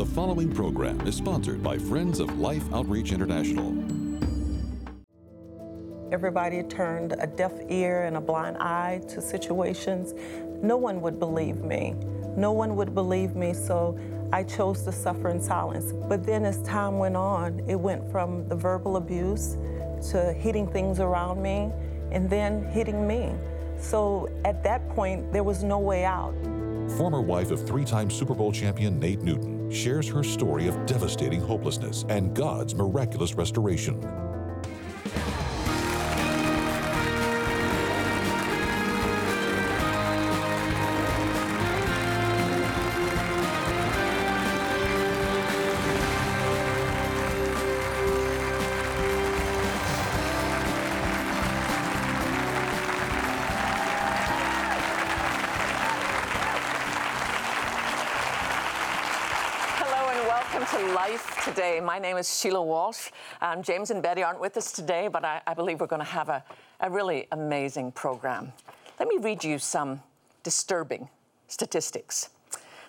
The following program is sponsored by Friends of Life Outreach International. Everybody turned a deaf ear and a blind eye to situations. No one would believe me. No one would believe me, so I chose to suffer in silence. But then as time went on, it went from the verbal abuse to hitting things around me and then hitting me. So at that point, there was no way out. Former wife of three time Super Bowl champion Nate Newton shares her story of devastating hopelessness and God's miraculous restoration. Life Today. My name is Sheila Walsh. Um, James and Betty aren't with us today, but I, I believe we're going to have a, a really amazing program. Let me read you some disturbing statistics.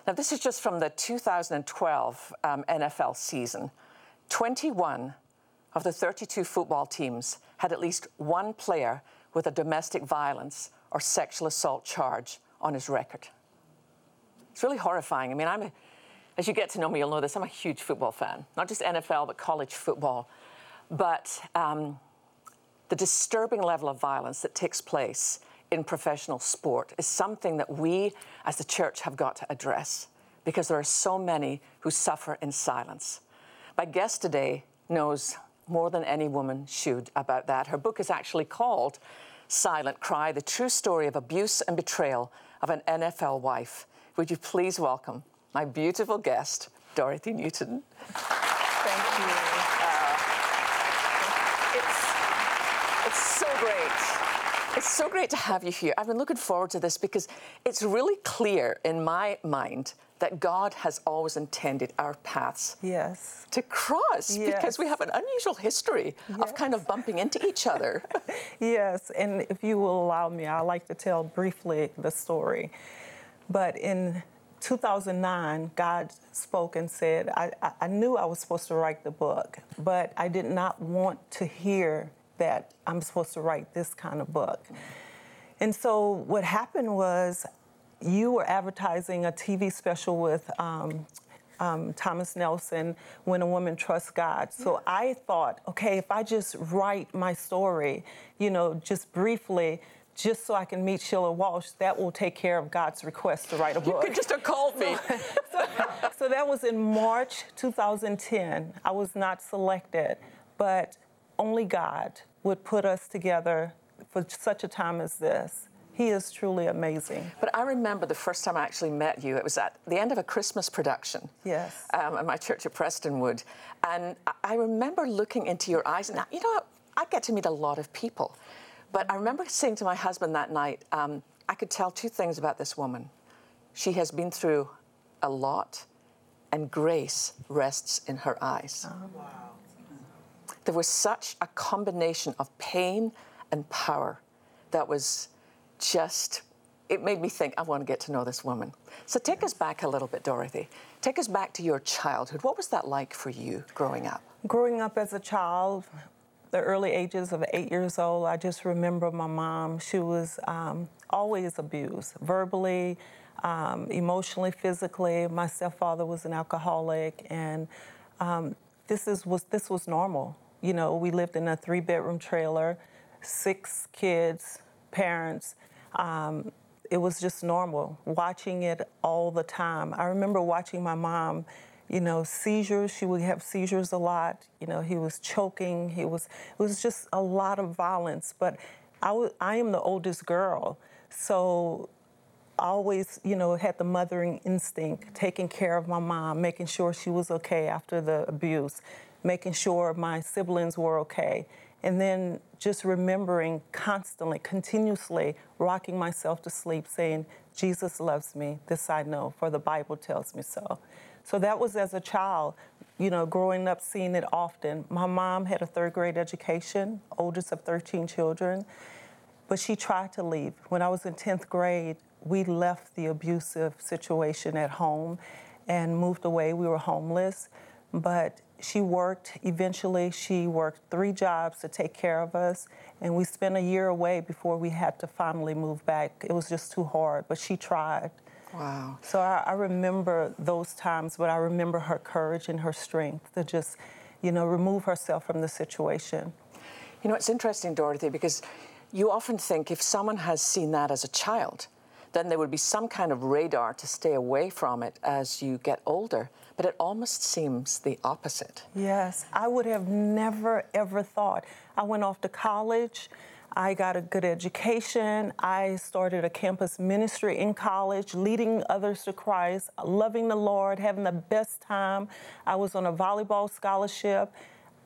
Now, this is just from the 2012 um, NFL season. 21 of the 32 football teams had at least one player with a domestic violence or sexual assault charge on his record. It's really horrifying. I mean, I'm a, as you get to know me, you'll know this. I'm a huge football fan, not just NFL, but college football. But um, the disturbing level of violence that takes place in professional sport is something that we as the church have got to address because there are so many who suffer in silence. My guest today knows more than any woman should about that. Her book is actually called Silent Cry The True Story of Abuse and Betrayal of an NFL Wife. Would you please welcome my beautiful guest, Dorothy Newton? Thank you. Uh, it's, it's so great. It's so great to have you here. I've been looking forward to this because it's really clear in my mind that God has always intended our paths Yes. to cross because we have an unusual history of kind of bumping into each other. Yes, and if you will allow me, I'd like to tell briefly the story. But in 2009, God spoke and said, I, I- knew I was supposed to write the book, but I did not want to hear that I'm supposed to write this kind of book. And so what happened was you were advertising a TV special with um, um, Thomas Nelson, When a Woman Trusts God. So I thought, okay, if I just write my story, you know, just briefly, just so I can meet Sheila Walsh, that will take care of God's request to write a book. You could just have called me. so that was in March 2010. I was not selected, but only God would put us together for such a time as this. He is truly amazing. But I remember the first time I actually met you, it was at the end of a Christmas production. Yes. Um, at my church at Prestonwood. And I- I remember looking into your eyes. Now, you know, I get to meet a lot of people. But I remember saying to my husband that night, um, I could tell two things about this woman. She has been through a lot, and grace rests in her eyes. Wow. There was such a combination of pain and power that was just, it made me think, I want to get to know this woman. So take us back a little bit, Dorothy. Take us back to your childhood. What was that like for you growing up? Growing up as a child, the early ages of eight years old, I just remember my mom. She was um, always abused, verbally, um, emotionally, physically. My stepfather was an alcoholic, and um, this is was this was normal. You know, we lived in a three-bedroom trailer, six kids, parents. Um, it was just normal watching it all the time. I remember watching my mom, you know, seizures. She would have seizures a lot. You know, he was choking. He was. It was just a lot of violence. But I I am the oldest girl, so I always, you know, had the mothering instinct, taking care of my mom, making sure she was okay after the abuse, making sure my siblings were okay. And then just remembering constantly, continuously rocking myself to sleep, saying, Jesus loves me, this I know, for the Bible tells me so. So that was as a child, you know, growing up seeing it often. My mom had a third grade education, oldest of 13 children but she tried to leave. When I was in 10th grade, we left the abusive situation at home and moved away. We were homeless, but she worked. Eventually, she worked three jobs to take care of us, and we spent a year away before we had to finally move back. It was just too hard, but she tried. Wow. So I, I remember those times, but I remember her courage and her strength to just, you know, remove herself from the situation. You know, it's interesting, Dorothy, because you often think if someone has seen that as a child, then there would be some kind of radar to stay away from it as you get older. But it almost seems the opposite. Yes, I would have never, ever thought. I went off to college. I got a good education. I started a campus ministry in college, leading others to Christ, loving the Lord, having the best time. I was on a volleyball scholarship.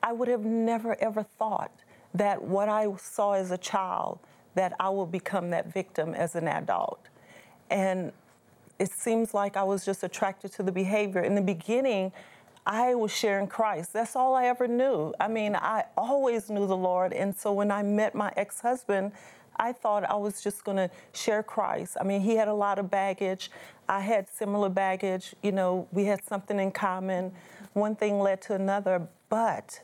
I would have never, ever thought that what I saw as a child, that I would become that victim as an adult. And it seems like I was just attracted to the behavior. In the beginning, I was sharing Christ. That's all I ever knew. I mean, I always knew the Lord. And so when I met my ex husband, I thought I was just going to share Christ. I mean, he had a lot of baggage. I had similar baggage. You know, we had something in common. One thing led to another, but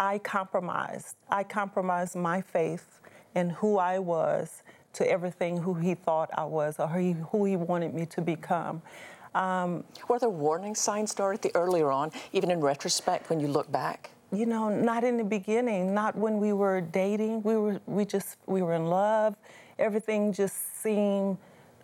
I compromised. I compromised my faith and who I was to everything who he thought I was or who he wanted me to become. Um, Were there warning signs, Dorothy, earlier on, even in retrospect when you look back? You know, not in the beginning, not when we were dating. We were we just we were in love. Everything just seemed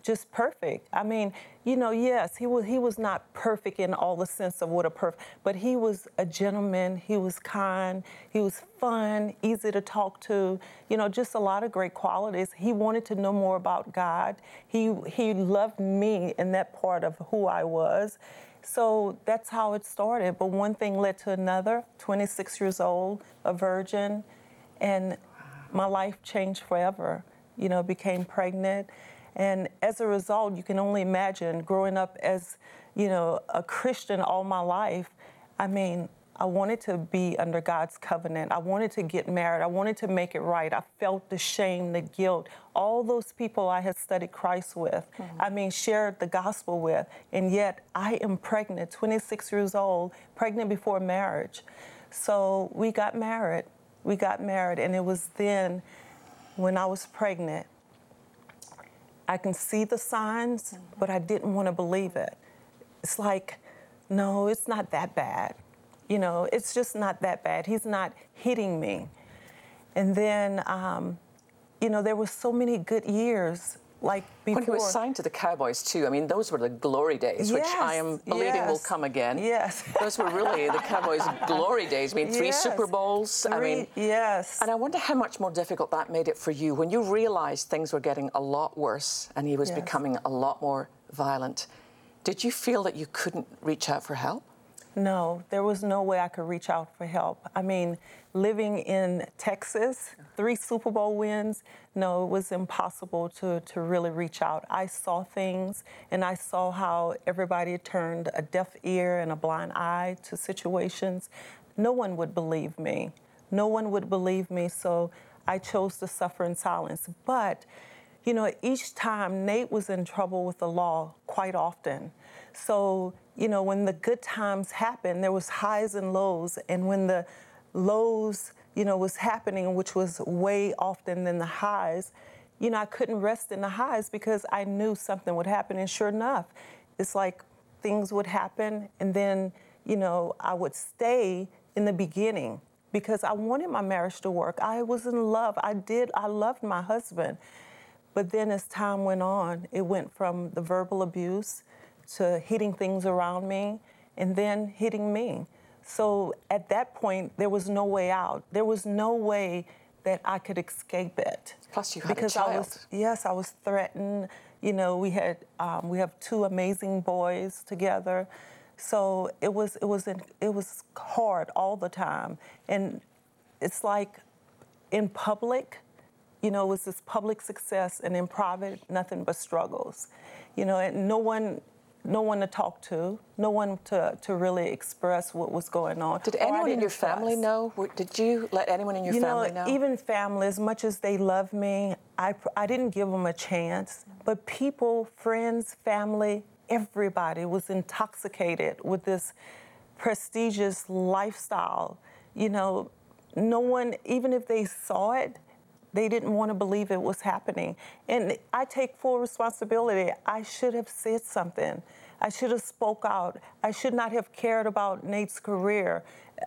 just perfect. I mean, you know, yes, he was he was not perfect in all the sense of what a perfect, but he was a gentleman. He was kind. He was fun, easy to talk to. You know, just a lot of great qualities. He wanted to know more about God. He he loved me in that part of who I was. So that's how it started. But one thing led to another. 26 years old, a virgin, and my life changed forever. You know, became pregnant and as a result, you can only imagine growing up as, you know, a Christian all my life. I mean, I wanted to be under God's covenant. I wanted to get married. I wanted to make it right. I felt the shame, the guilt. All those people I had studied Christ with, mm-hmm. I mean, shared the gospel with. And yet I am pregnant, 26 years old, pregnant before marriage. So we got married. We got married. And it was then when I was pregnant I can see the signs, mm-hmm. but I didn't want to believe it. It's like, no, it's not that bad. You know, it's just not that bad. He's not hitting me. And then, um, you know, there were so many good years like before. When he was signed to the Cowboys too, I mean, those were the glory days, yes, which I am believing yes, will come again. Yes. those were really the Cowboys' glory days. I mean, three yes, Super Bowls. Three, I mean, yes. And I wonder how much more difficult that made it for you when you realized things were getting a lot worse and he was becoming a lot more violent. Did you feel that you couldn't reach out for help? No, there was no way I could reach out for help. I mean, living in Texas, three Super Bowl wins, no, it was impossible to, to really reach out. I saw things and I saw how everybody turned a deaf ear and a blind eye to situations. No one would believe me. No one would believe me, so I chose to suffer in silence. But, you know, each time Nate was in trouble with the law quite often. So you know, when the good times happened, there was highs and lows. And when the lows, you know, was happening, which was way often than the highs, you know, I couldn't rest in the highs because I knew something would happen. And sure enough, it's like things would happen. And then, you know, I would stay in the beginning because I wanted my marriage to work. I was in love. I did, I loved my husband. But then as time went on, it went from the verbal abuse to hitting things around me and then hitting me. So at that point, there was no way out. There was no way that I could escape it. Plus, you had because a child. I was yes, I was threatened. You know, we had um, we have two amazing boys together, so it was it was in, it was hard all the time, and it's like in public, you know, it was this public success, and in private, nothing but struggles. You know, and no one no one to talk to, no one to, to really express what was going on. Did anyone in your trust. family know? Did you let anyone in your you family know, know? Even family, as much as they love me, I, I didn't give them a chance. But people, friends, family, everybody was intoxicated with this prestigious lifestyle. You know, no one, even if they saw it, they didn't want to believe it was happening. And I take full responsibility. I should have said something. I should have spoke out. I should not have cared about Nate's career.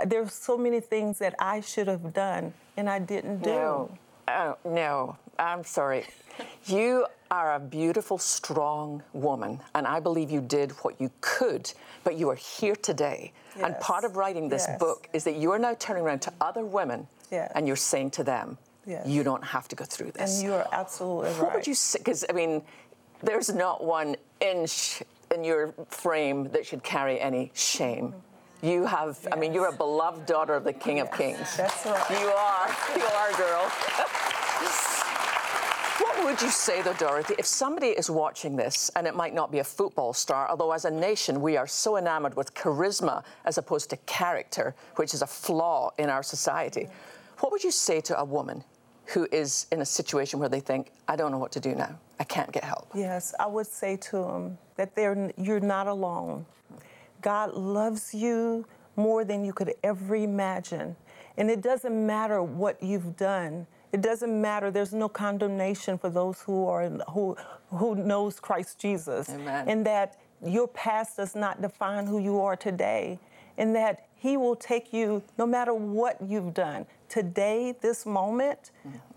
There's so many things that I should have done and I didn't do. No, oh, no, I'm sorry. you are a beautiful, strong woman, and I believe you did what you could, but you are here today. Yes. And part of writing this Yes. book is that you are now turning around to other women Yes. and you're saying to them, Yes. you don't have to go through this. And you are absolutely right. What would you say? Because, I mean, there's not one inch in your frame that should carry any shame. You have, I mean, you're a beloved daughter of the King of Kings. That's right. You are. You are, girl. what would you say, though, Dorothy, if somebody is watching this, and it might not be a football star, although as a nation we are so enamored with charisma as opposed to character, which is a flaw in our society, what would you say to a woman who is in a situation where they think, I don't know what to do now, I can't get help? Yes, I would say to them that they're, you're not alone. God loves you more than you could ever imagine. And it doesn't matter what you've done. It doesn't matter. There's no condemnation for those who are who who knows Christ Jesus. Amen. And that your past does not define who you are today. And that he will take you no matter what you've done. Today, this moment,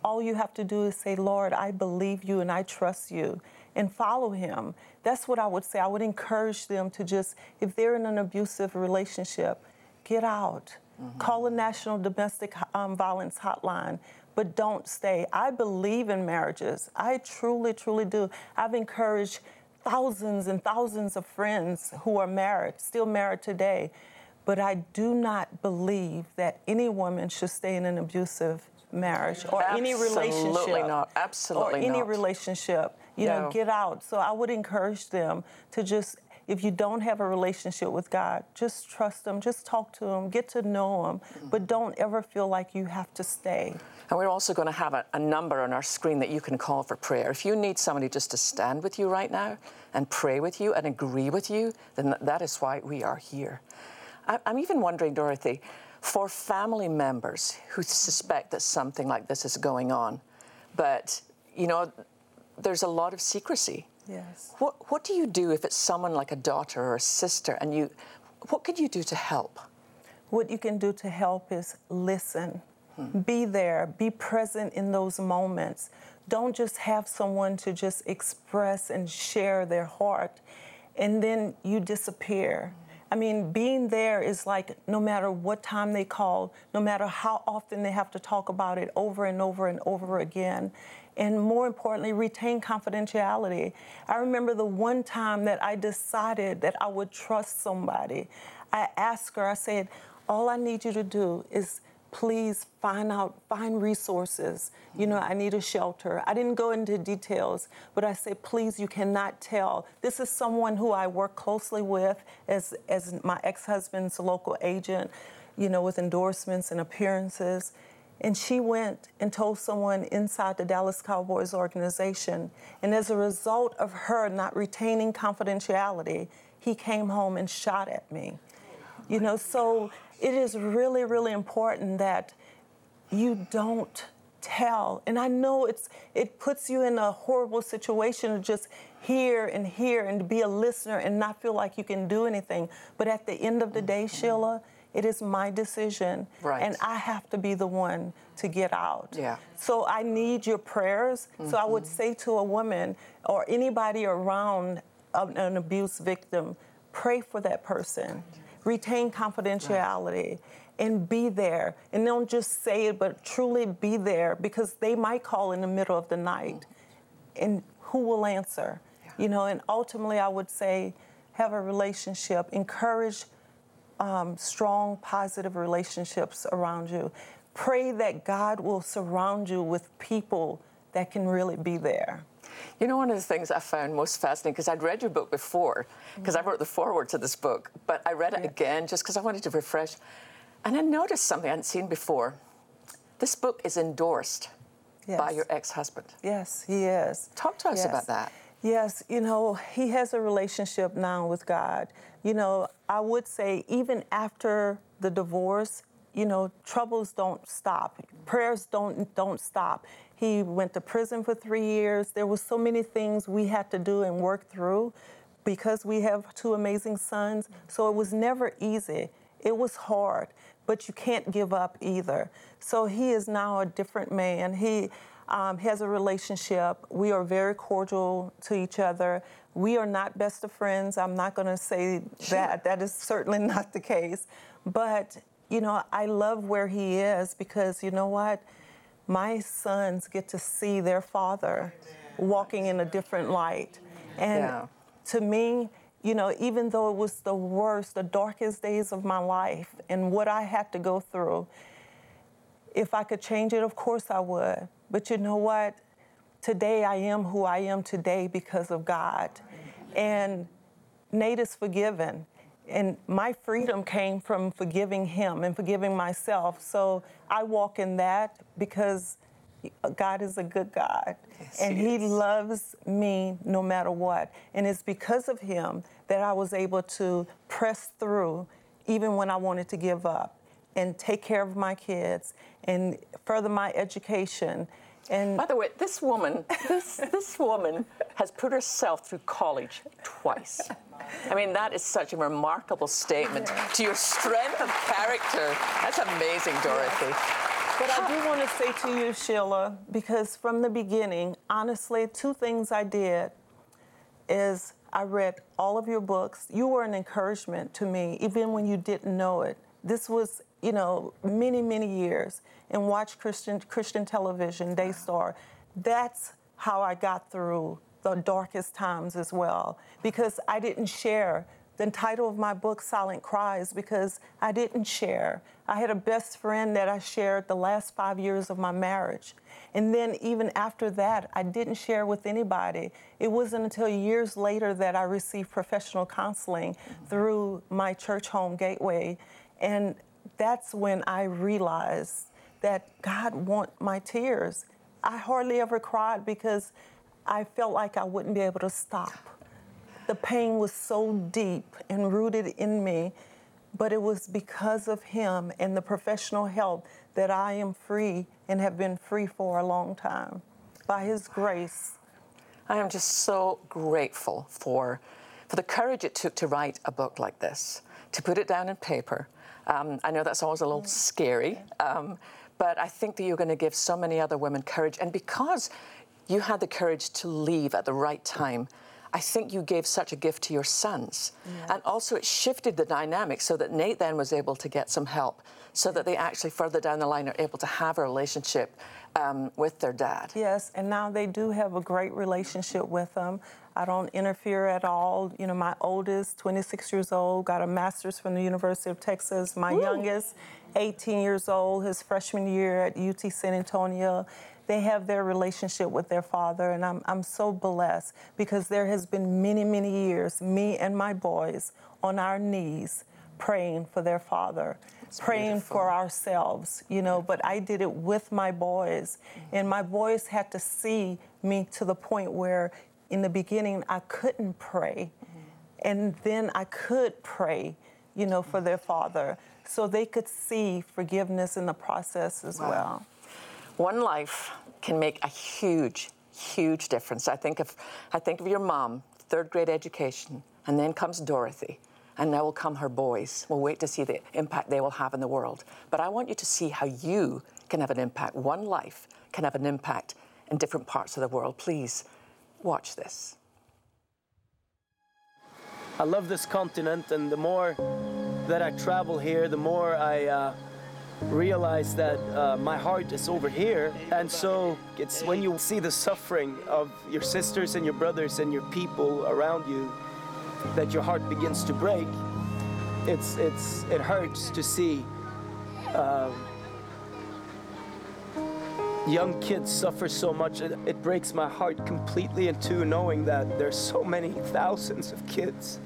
all you have to do is say, Lord, I believe you and I trust you and follow him. That's what I would say. I would encourage them to just, if they're in an abusive relationship, get out. Call a national domestic um, violence hotline, but don't stay. I believe in marriages. I truly, truly do. I've encouraged thousands and thousands of friends who are married, still married today. But I do not believe that any woman should stay in an abusive marriage or any relationship. Absolutely not. Absolutely Or any not. relationship. You No. know, get out. So I would encourage them to just, if you don't have a relationship with God, just trust Him, just talk to Him, get to know Him, but don't ever feel like you have to stay. And we're also going to have a, a number on our screen that you can call for prayer. If you need somebody just to stand with you right now and pray with you and agree with you, then th- that is why we are here. I'm even wondering, Dorothy, for family members who suspect that something like this is going on, but you know, there's a lot of secrecy. Yes. What What do you do if it's someone like a daughter or a sister, and you, what could you do to help? What you can do to help is listen, hmm. be there, be present in those moments. Don't just have someone to just express and share their heart and then you disappear. I mean, being there is like no matter what time they call, no matter how often they have to talk about it over and over and over again. And more importantly, retain confidentiality. I remember the one time that I decided that I would trust somebody. I asked her, I said, all I need you to do is please find out, find resources. You know, I need a shelter. I didn't go into details, but I said, please, you cannot tell. This is someone who I work closely with as, as my ex husband's local agent, you know, with endorsements and appearances. And she went and told someone inside the Dallas Cowboys organization. And as a result of her not retaining confidentiality, he came home and shot at me. You know, so it is really, really important that you don't tell. And I know it's it puts you in a horrible situation to just hear and hear and be a listener and not feel like you can do anything. But at the end of the day, Sheila, it is my decision. Right. And I have to be the one to get out. Yeah. So I need your prayers. So I would say to a woman or anybody around an an abuse victim, pray for that person. Retain confidentiality and be there. And don't just say it, but truly be there because they might call in the middle of the night. And who will answer? You know, and ultimately I would say have a relationship, encourage um, strong, positive relationships around you. Pray that God will surround you with people that can really be there. You know, one of the things I found most fascinating, because I'd read your book before, because I mm-hmm. wrote the foreword to this book, but I read it again just because I wanted to refresh. And I noticed something I hadn't seen before. This book is endorsed by your ex husband. Yes, he is. Talk to us Yes. about that. Yes, you know, he has a relationship now with God. You know, I would say even after the divorce, you know, troubles don't stop. Prayers don't don't stop. He went to prison for 3 years. There were so many things we had to do and work through because we have two amazing sons. So it was never easy. It was hard, but you can't give up either. So he is now a different man. He um, has a relationship. We are very cordial to each other. We are not best of friends. I'm not going to say sure. that. That is certainly not the case. But, you know, I love where he is because, you know what? My sons get to see their father walking in a different light. And yeah. to me, you know, even though it was the worst, the darkest days of my life and what I had to go through, if I could change it, of course I would. But you know what? Today I am who I am today because of God. And Nate is forgiven. And my freedom came from forgiving him and forgiving myself. So I walk in that because God is a good God. Yes, and He is. loves me no matter what. And it's because of Him that I was able to press through even when I wanted to give up and take care of my kids and further my education. And by the way, this woman, this this woman has put herself through college twice. I mean, that is such a remarkable statement to your strength of character. That's amazing, Dorothy. But I do want to say to you, Sheila, because from the beginning, honestly, two things I did is I read all of your books. You were an encouragement to me, even when you didn't know it. This was you know, many, many years and watch Christian Christian television, Daystar. That's how I got through the darkest times as well because I didn't share the title of my book silent cries because i didn't share. I had a best friend that i shared the last five years of my marriage. And then even after that i didn't share with anybody. It wasn't until years later that i received professional counseling mm-hmm. through my church home gateway. And that's when I realized that God want my tears. I hardly ever cried because I felt like I wouldn't be able to stop. The pain was so deep and rooted in me, but it was because of Him and the professional help that I am free and have been free for a long time by His grace. I am just so grateful for, for the courage it took to write a book like this, to put it down in paper, um, I know that's always a little scary, um, but I think that you're going to give so many other women courage. And because you had the courage to leave at the right time, I think you gave such a gift to your sons. Yes. And also, it shifted the dynamic so that Nate then was able to get some help, so that they actually further down the line are able to have a relationship um, with their dad. Yes, and now they do have a great relationship with them. I don't interfere at all. You know, my oldest, 26 years old, got a master's from the University of Texas. My Ooh. youngest, 18 years old, his freshman year at UT San Antonio. They have their relationship with their father, and I'm, I'm so blessed because there has been many, many years, me and my boys on our knees praying for their father. That's praying beautiful. for ourselves, you know, but I did it with my boys. And my boys had to see me to the point where in the beginning, I couldn't pray. And then I could pray, you know, for their father. So they could see forgiveness in the process as wow. well. One life can make a huge, huge difference. I think of, I think of your mom, third grade education, and then comes Dorothy, and now will come her boys. We'll wait to see the impact they will have in the world. But I want you to see how you can have an impact. One life can have an impact in different parts of the world. Please Watch this. I love this continent, and the more that I travel here, the more I uh, realize that uh, my heart is over here. And so it's when you see the suffering of your sisters and your brothers and your people around you that your heart begins to break. It's, it's, it hurts to see. Uh, young kids suffer so much. It, it, breaks my heart completely in two knowing that there's so many thousands of kids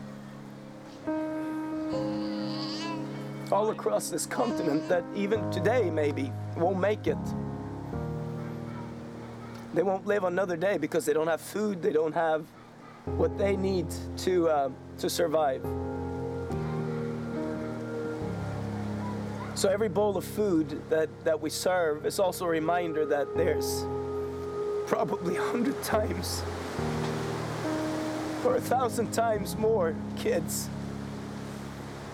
all across this continent that even today maybe won't make it. They won't live another day because they don't have food, they don't have what they need to, uh, to survive. So every bowl of food that, that we serve is also a reminder that there's probably a hundred times or a thousand times more kids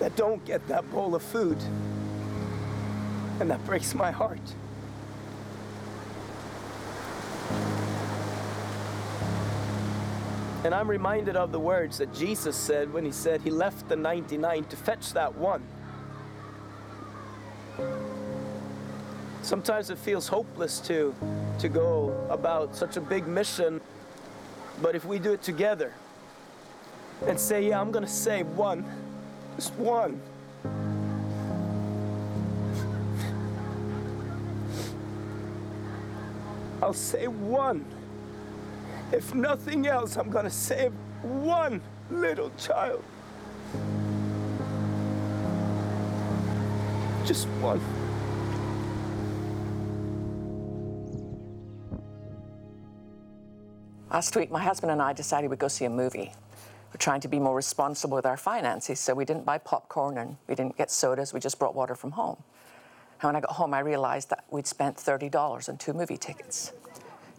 that don't get that bowl of food. And that breaks my heart. And I'm reminded of the words that Jesus said when he said he left the 99 to fetch that one. Sometimes it feels hopeless to, to go about such a big mission, but if we do it together and say, Yeah, I'm going to save one, just one. I'll save one. If nothing else, I'm going to save one little child. Just one. Last week, my husband and I decided we'd go see a movie. We're trying to be more responsible with our finances, so we didn't buy popcorn and we didn't get sodas, we just brought water from home. And when I got home, I realized that we'd spent $30 on two movie tickets.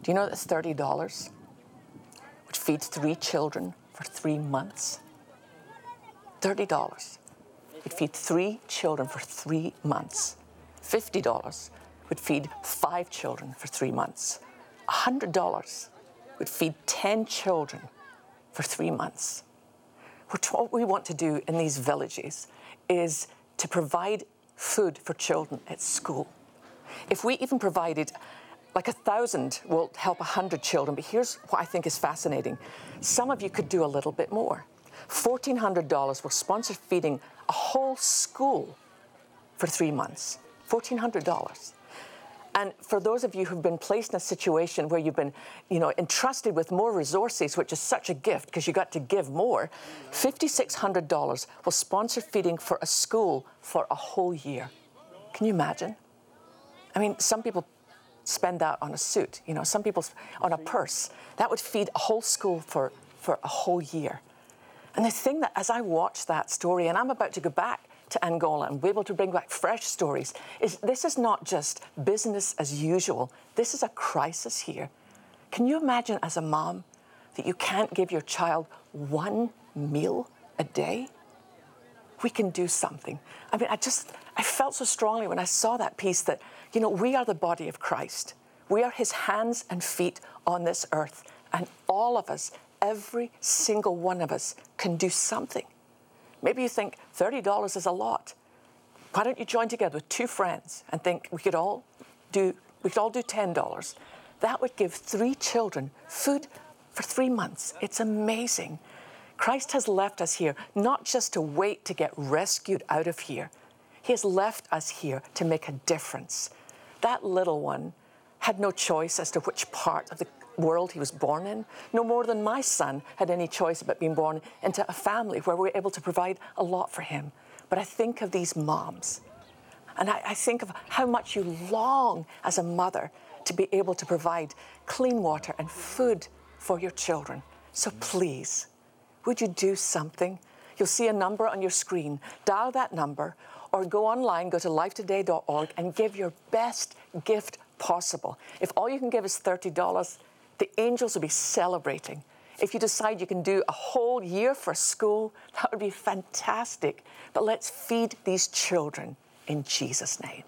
Do you know that's $30 would feed three children for three months? $30 would feed three children for three months. $50 would feed five children for three months. $100 would feed 10 children for three months. What we want to do in these villages is to provide food for children at school. If we even provided like a thousand will help a hundred children, but here's what I think is fascinating. Some of you could do a little bit more. $1,400 will sponsor feeding a whole school for three months. $1,400. And for those of you who've been placed in a situation where you've been, you know, entrusted with more resources, which is such a gift because you got to give more, $5,600 will sponsor feeding for a school for a whole year. Can you imagine? I mean, some people spend that on a suit, you know, some people on a purse. That would feed a whole school for, for a whole year. And the thing that, as I watch that story, and I'm about to go back to Angola and be able to bring back fresh stories is this is not just business as usual. This is a crisis here. Can you imagine as a mom that you can't give your child one meal a day? We can do something. I mean, I just, I felt so strongly when I saw that piece that, you know, we are the body of Christ. We are his hands and feet on this earth. And all of us, every single one of us, can do something. Maybe you think $30 is a lot. Why don't you join together with two friends and think we could all do we could all do $10. That would give three children food for three months. It's amazing. Christ has left us here not just to wait to get rescued out of here. He has left us here to make a difference. That little one had no choice as to which part of the world he was born in, no more than my son had any choice about being born into a family where we were able to provide a lot for him. But I think of these moms, and I, I think of how much you long as a mother to be able to provide clean water and food for your children. So please, would you do something? You'll see a number on your screen. Dial that number or go online, go to lifetoday.org and give your best gift possible. If all you can give is $30, the angels will be celebrating. If you decide you can do a whole year for school, that would be fantastic. But let's feed these children in Jesus' name.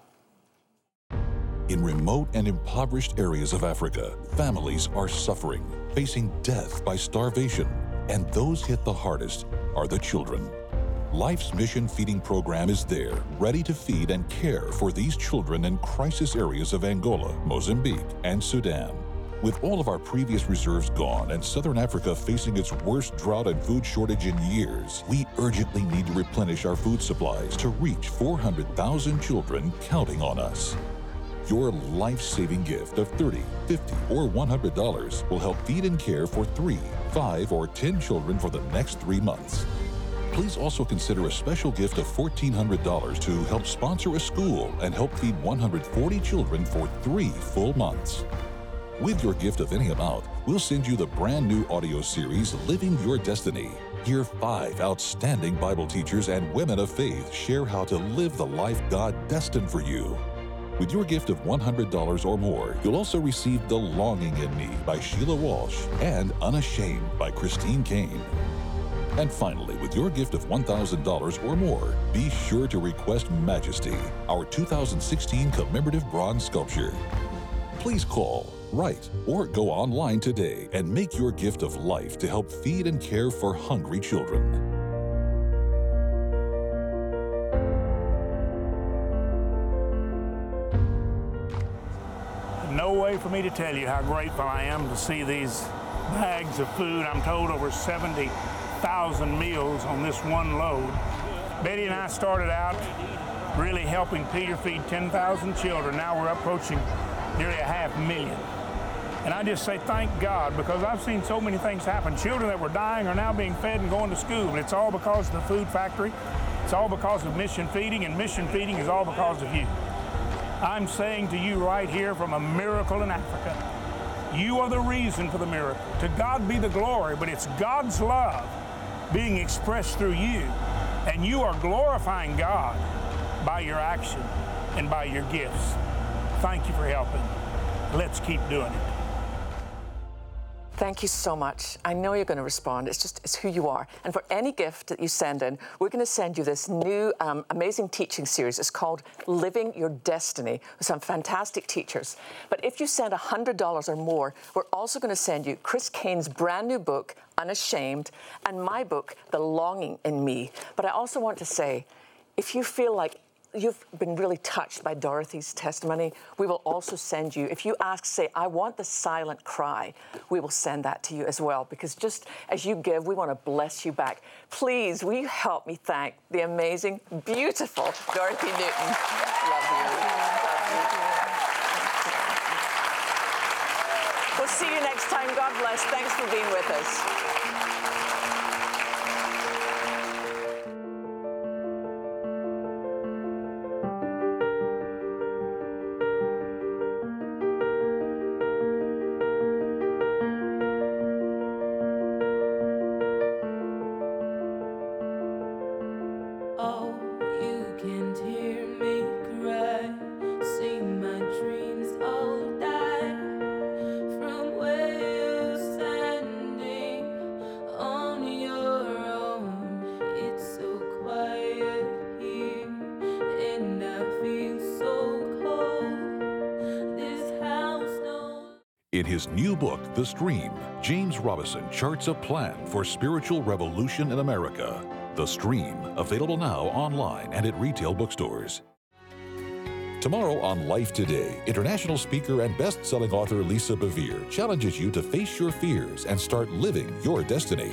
In remote and impoverished areas of Africa, families are suffering, facing death by starvation, and those hit the hardest are the children. Life's Mission Feeding Program is there, ready to feed and care for these children in crisis areas of Angola, Mozambique, and Sudan. With all of our previous reserves gone and Southern Africa facing its worst drought and food shortage in years, we urgently need to replenish our food supplies to reach 400,000 children counting on us. Your life saving gift of $30, $50, or $100 will help feed and care for three, five, or 10 children for the next three months. Please also consider a special gift of $1,400 to help sponsor a school and help feed 140 children for three full months. With your gift of any amount, we'll send you the brand new audio series, Living Your Destiny. Hear five outstanding Bible teachers and women of faith share how to live the life God destined for you. With your gift of $100 or more, you'll also receive The Longing in Me by Sheila Walsh and Unashamed by Christine Caine. And finally, with your gift of $1,000 or more, be sure to request Majesty, our 2016 commemorative bronze sculpture. Please call, write, or go online today and make your gift of life to help feed and care for hungry children. No way for me to tell you how grateful I am to see these bags of food. I'm told over 70,000 meals on this one load. Betty and I started out really helping Peter feed 10,000 children. Now we're approaching nearly a half million. And I just say thank God because I've seen so many things happen. Children that were dying are now being fed and going to school. But it's all because of the food factory. It's all because of mission feeding, and mission feeding is all because of you. I'm saying to you right here from a miracle in Africa, you are the reason for the miracle. To God be the glory, but it's God's love being expressed through you. And you are glorifying God by your action and by your gifts. Thank you for helping. Let's keep doing it. Thank you so much. I know you're going to respond. It's just it's who you are. And for any gift that you send in, we're going to send you this new um, amazing teaching series. It's called Living Your Destiny with some fantastic teachers. But if you send $100 or more, we're also going to send you Chris Caine's brand new book, Unashamed, and my book, The Longing in Me. But I also want to say, if you feel like you've been really touched by Dorothy's testimony, we will also send you, if you ask, say, I want the silent cry, we will send that to you as well. Because just as you give, we want to bless you back. Please, will you help me thank the amazing, beautiful Dorothy Newton? Love you. We'll see you next time. God bless. Thanks for being with us. His new book, The Stream, James Robison charts a plan for spiritual revolution in America. The Stream, available now online and at retail bookstores. Tomorrow on Life Today, international speaker and best selling author Lisa Bevere challenges you to face your fears and start living your destiny.